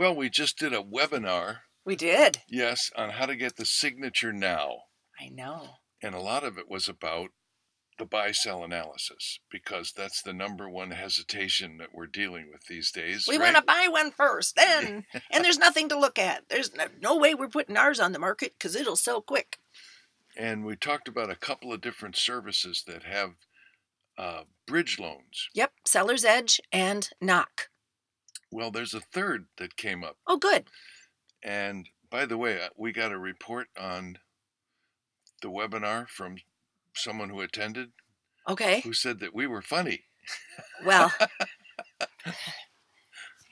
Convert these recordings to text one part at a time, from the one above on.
Well, we just did a webinar, We did. yes, on how to get the signature now. I know. And a lot of it was about the buy sell analysis because that's the number one hesitation that we're dealing with these days. We right? want to buy one first, then, and there's nothing to look at. There's no, no way we're putting ours on the market because it'll sell quick. And we talked about a couple of different services that have uh, bridge loans. Yep, seller's edge and knock. Well, there's a third that came up. Oh, good. And by the way, uh, we got a report on the webinar from someone who attended Okay. who said that we were funny. Well,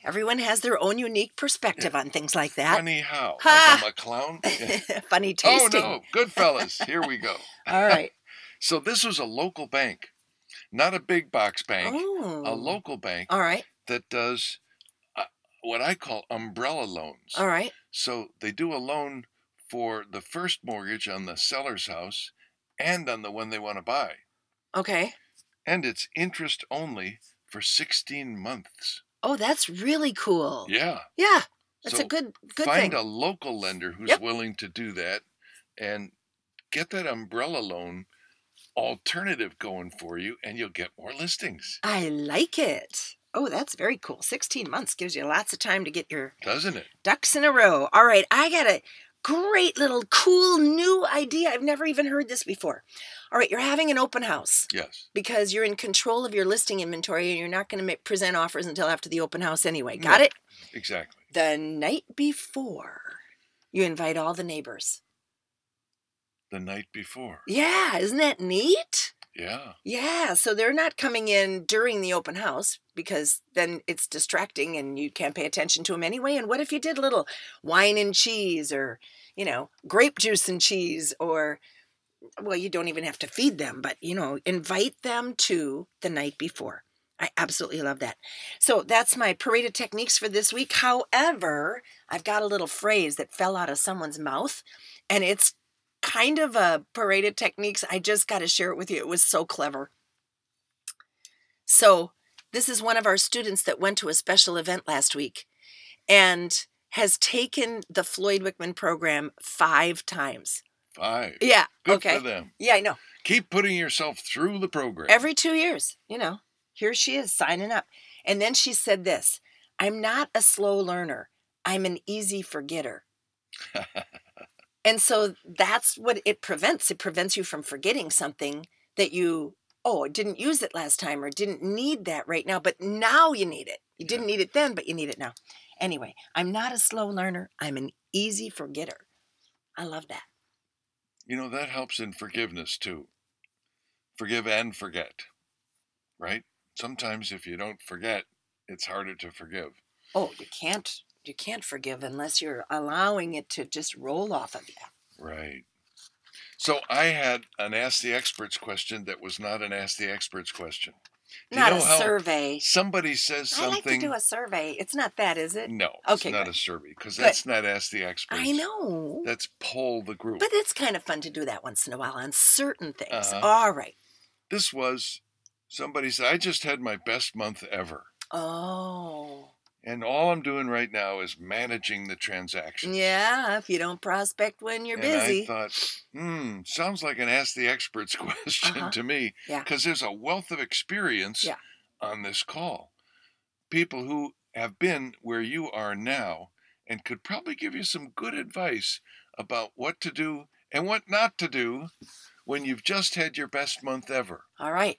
everyone has their own unique perspective on things like that. Funny how? Ha! Like I'm a clown? funny Funny oh, no. Good fellas. Here we go. All right. So this was a local bank, not a big box bank, Oh. a local bank All right. that does what I call umbrella loans. All right. So they do a loan for the first mortgage on the seller's house and on the one they want to buy. Okay. And it's interest only for 16 months. Oh, that's really cool. Yeah. Yeah. That's So a good good Find thing. a local lender who's Yep. willing to do that and get that umbrella loan alternative going for you and you'll get more listings, I like it. Oh, that's very cool. 16 months gives you lots of time to get your doesn't it? ducks in a row. All right, I got a great little cool new idea. I've never even heard this before. All right, you're having an open house Yes. because you're in control of your listing inventory and you're not going to present offers until after the open house anyway. Got No. it? Exactly. The night before, you invite all the neighbors. The night before. Yeah, isn't that neat? Yeah. Yeah, so they're not coming in during the open house because then it's distracting and you can't pay attention to them anyway. And what if you did a little wine and cheese or, you know, grape juice and cheese or, well, you don't even have to feed them, but, you know, invite them to the night before. I absolutely love that. So that's my parade of techniques for this week. However, I've got a little phrase that fell out of someone's mouth and it's kind of uh, a parade of techniques. I just got to share it with you. It was so clever. So, this is one of our students that went to a special event last week and has taken the Floyd Wickman program five times. Five. Yeah. Good okay. Yeah, I know. Keep putting yourself through the program. Every two years, you know, here she is signing up. And then she said this I'm not a slow learner, I'm an easy forgetter. and so that's what it prevents. It prevents you from forgetting something that you, oh, I didn't use it last time or didn't need that right now, but now you need it. You didn't need it then, but you need it now. Anyway, I'm not a slow learner, I'm an easy forgetter. I love that. you know, that helps in forgiveness too. Forgive and forget. Right? Sometimes if you don't forget, it's harder to forgive. Oh, you can't you can't forgive unless you're allowing it to just roll off of you. Right. So I had an Ask the Experts question that was not an Ask the Experts question. Do you Not know a survey. Somebody says something. I like to do a survey. It's not that, is it? no, Okay, it's not good. a survey because that's not Ask the Experts. I know. That's poll the group. But it's kind of fun to do that once in a while on certain things. Uh-huh. All right. this was somebody said, I just had my best month ever. Oh. And all I'm doing right now is managing the transactions. Yeah, if you don't prospect when you're and busy. I thought, hmm, sounds like an ask the experts question Uh-huh. to me. Yeah. Because there's a wealth of experience Yeah. on this call. people who have been where you are now and could probably give you some good advice about what to do and what not to do when you've just had your best month ever. All right.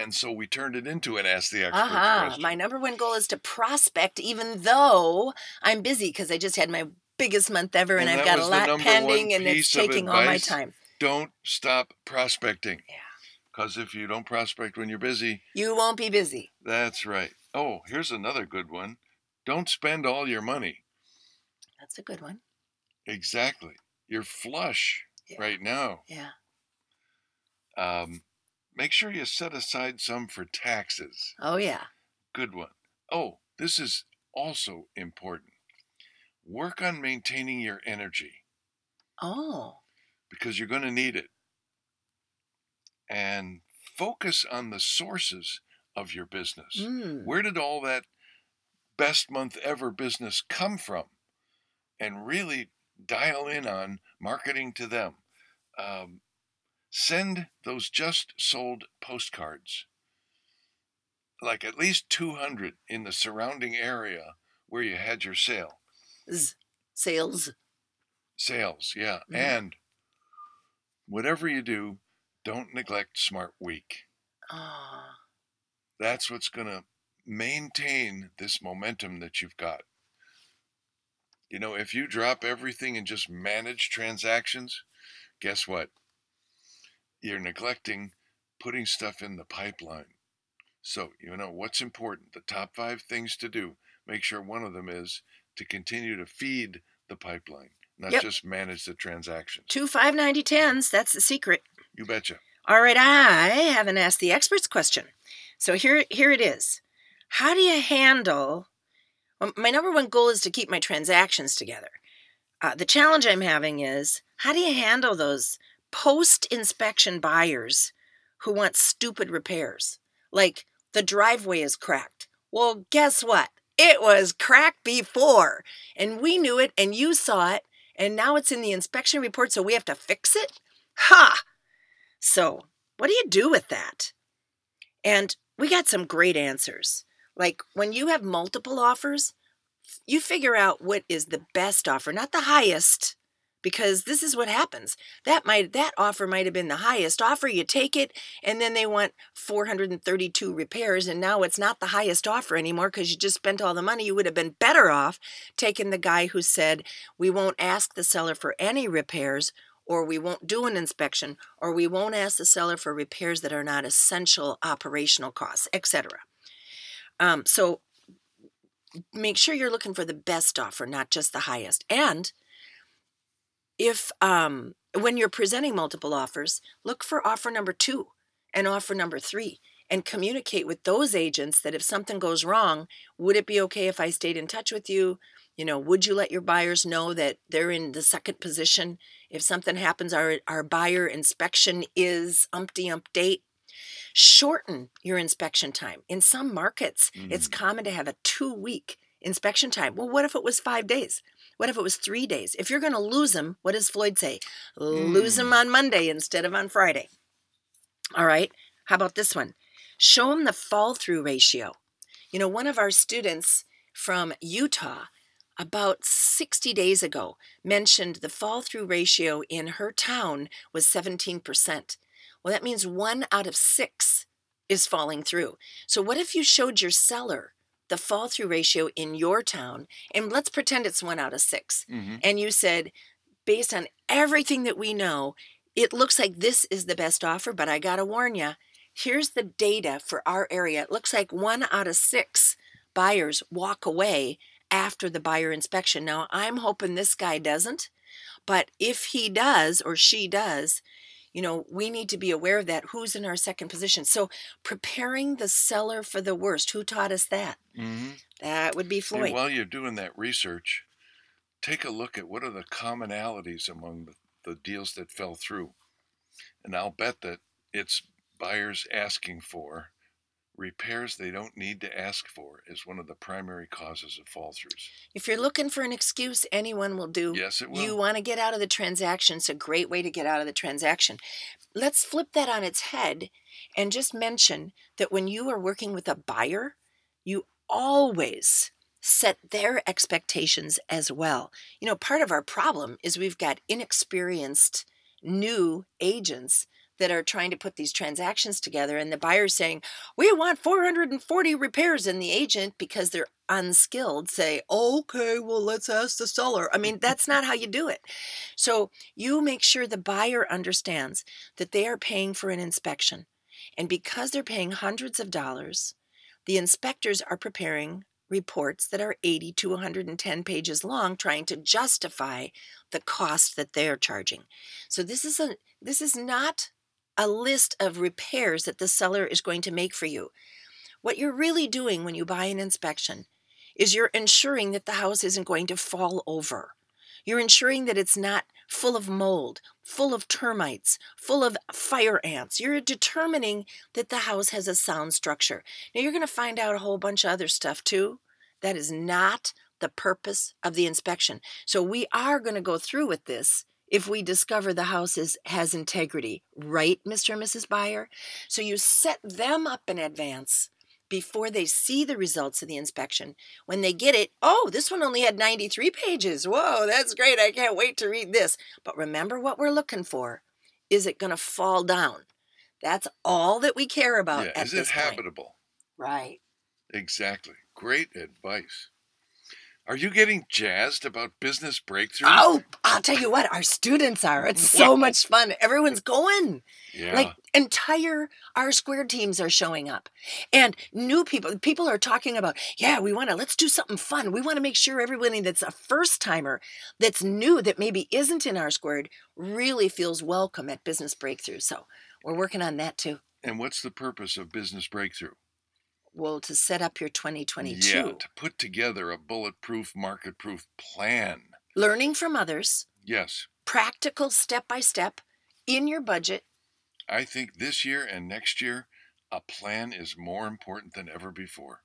And so we turned it into an Ask the Expert Uh-huh. question. My number one goal is to prospect, even though I'm busy because I just had my biggest month ever and, And I've got a lot pending and it's taking all my time. Don't stop prospecting. Yeah. Because if you don't prospect when you're busy, You won't be busy. that's right. Oh, here's another good one. Don't spend all your money. That's a good one. Exactly. You're flush Yeah. right now. Yeah. Um, make sure you set aside some for taxes. Oh, yeah. Good one. Oh, this is also important. Work on maintaining your energy Oh, because you're going to need it. And focus on the sources of your business. mm. Where did all that best month ever business come from? And really dial in on marketing to them. Um, send those just sold postcards, like at least 200 in the surrounding area where you had your sale. Z- sales. Sales, yeah. Mhm. And whatever you do, don't neglect Smart Week. Oh, That's what's going to maintain this momentum that you've got. You know, if you drop everything and just manage transactions, guess what? You're neglecting putting stuff in the pipeline. So, you know, what's important? The top five things to do. Make sure one of them is to continue to feed the pipeline, not Yep. just manage the transactions. two five ninety tens. That's the secret. You betcha. All right, I haven't asked the experts question. So here, here it is. How do you handle? Well, my number one goal is to keep my transactions together. Uh, the challenge I'm having is how do you handle those post inspection buyers who want stupid repairs? Like the driveway is cracked. Well, guess what? It was cracked before, and we knew it, and you saw it, and now it's in the inspection report, so we have to fix it? Ha! So, what do you do with that? And we got some great answers. Like when you have multiple offers, you figure out what is the best offer, not the highest, because this is what happens. That might that offer might have been the highest offer, you take it, and then they want 432 repairs, and now it's not the highest offer anymore because you just spent all the money. You would have been better off taking the guy who said, We won't ask the seller for any repairs or we won't do an inspection, or we won't ask the seller for repairs that are not essential operational costs, etc. Um, so make sure you're looking for the best offer, not just the highest. And if um, when you're presenting multiple offers, look for offer number two and offer number three. And communicate with those agents that if something goes wrong, would it be okay if I stayed in touch with you? You know, would you let your buyers know that they're in the second position if something happens, our, our buyer inspection is umpty ump date. Shorten your inspection time. In some markets, it's Mm. common to have a two week inspection time. Well, what if it was five days? What if it was three days? If you're going to lose them, what does Floyd say? Lose them hmm. on Monday instead of on Friday. All right. How about this one? Show them the fall through ratio. You know, one of our students from Utah about 60 days ago mentioned the fall through ratio in her town was 17%. Well, that means one out of six is falling through. So, what if you showed your seller the fall through ratio in your town? And let's pretend it's one out of 6 hmm And you said, based on everything that we know, it looks like this is the best offer, but I got to warn you, here's the data for our area. It looks like one out of six buyers walk away after the buyer inspection. Now, I'm hoping this guy doesn't, but if he does or she does, you know, we need to be aware of that. Who's in our second position? So, preparing the seller for the worst. Who taught us that? hmm That would be Floyd. while you're doing that research, take a look at what are the commonalities among the, the deals that fell through. And I'll bet that it's buyers asking for repairs they don't need to ask for is one of the primary causes of fall throughs. If you're looking for an excuse, anyone will do. Yes, it will. You want to get out of the transaction. It's a great way to get out of the transaction. Let's flip that on its head and just mention that when you are working with a buyer, you always set their expectations as well. You know, part of our problem is we've got inexperienced new agents that are trying to put these transactions together and the buyer's saying we want 440 repairs and the agent because they're unskilled. Say okay well let's ask the seller. I mean that's not how you do it. So you make sure the buyer understands that they are paying for an inspection and because they're paying hundreds of dollars the inspectors are preparing reports that are 80 to 110 pages long trying to justify the cost that they're charging. So this is a this is not a list of repairs that the seller is going to make for you. What you're really doing when you buy an inspection is you're ensuring that the house isn't going to fall over. You're ensuring that it's not full of mold, full of termites, full of fire ants. You're determining that the house has a sound structure. Now, you're going to find out a whole bunch of other stuff too. That is not the purpose of the inspection. So, we are going to go through with this if we discover the house is, has integrity, right, Mr. and Mrs. Buyer? So, you set them up in advance before they see the results of the inspection. When they get it, oh, this one only had 93 pages. Whoa, that's great. I can't wait to read this. But remember what we're looking for. Is it going to fall down? That's all that we care about. Yeah, is it this point. habitable? Right. Exactly. Great advice. Are you getting jazzed about business breakthroughs? Oh, I'll tell you what, our students are. It's so much fun. Everyone's going. yeah. Like entire R squared teams are showing up. And new people, people are talking about, yeah, we want to, let's do something fun. We want to make sure everybody that's a first timer, that's new, that maybe isn't in R squared, really feels welcome at Business Breakthrough. So we're working on that too. and what's the purpose of business breakthrough? Well, to set up your 2022, Yeah, to put together a bulletproof, market-proof plan. learning from others, Yes, practical step by step in your budget. I think this year and next year, a plan is more important than ever before.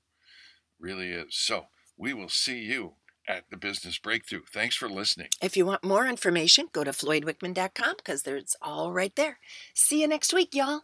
Really is. So we will see you at the business breakthrough. Thanks for listening. If you want more information, go to floydwickman.com because there's all right there. See you next week, y'all.